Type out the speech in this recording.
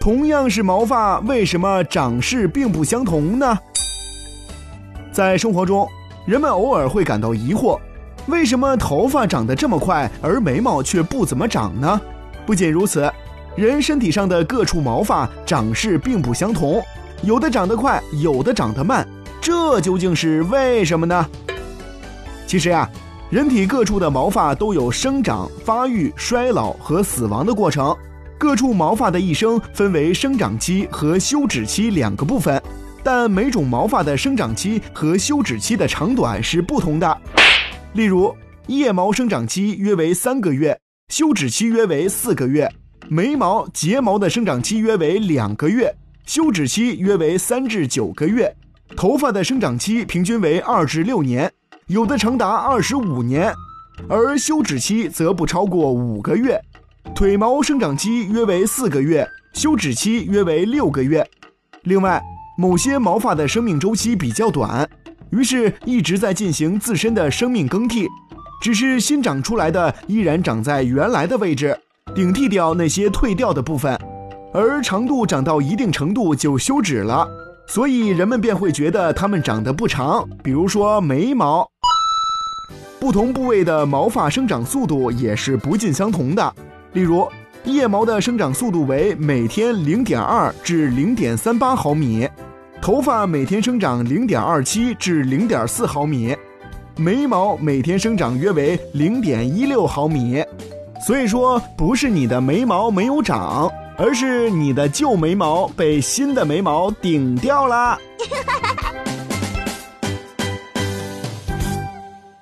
同样是毛发，为什么长势并不相同呢？在生活中，人们偶尔会感到疑惑：为什么头发长得这么快，而眉毛却不怎么长呢？不仅如此，人身体上的各处毛发长势并不相同，有的长得快，有的长得慢，这究竟是为什么呢？其实呀，人体各处的毛发都有生长、发育、衰老和死亡的过程。各处毛发的一生分为生长期和休止期两个部分，但每种毛发的生长期和休止期的长短是不同的。例如，腋毛生长期约为三个月，休止期约为四个月；眉毛、睫毛的生长期约为两个月，休止期约为三至九个月；头发的生长期平均为二至六年，有的长达二十五年，而休止期则不超过五个月。腿毛生长期约为四个月，休止期约为六个月。另外，某些毛发的生命周期比较短，于是一直在进行自身的生命更替，只是新长出来的依然长在原来的位置，顶替掉那些退掉的部分，而长度长到一定程度就休止了，所以人们便会觉得它们长得不长。比如说眉毛，不同部位的毛发生长速度也是不尽相同的。例如，腋毛的生长速度为每天零点二至零点三八毫米，头发每天生长零点二七至零点四毫米，眉毛每天生长约为零点一六毫米。所以说，不是你的眉毛没有长，而是你的旧眉毛被新的眉毛顶掉了。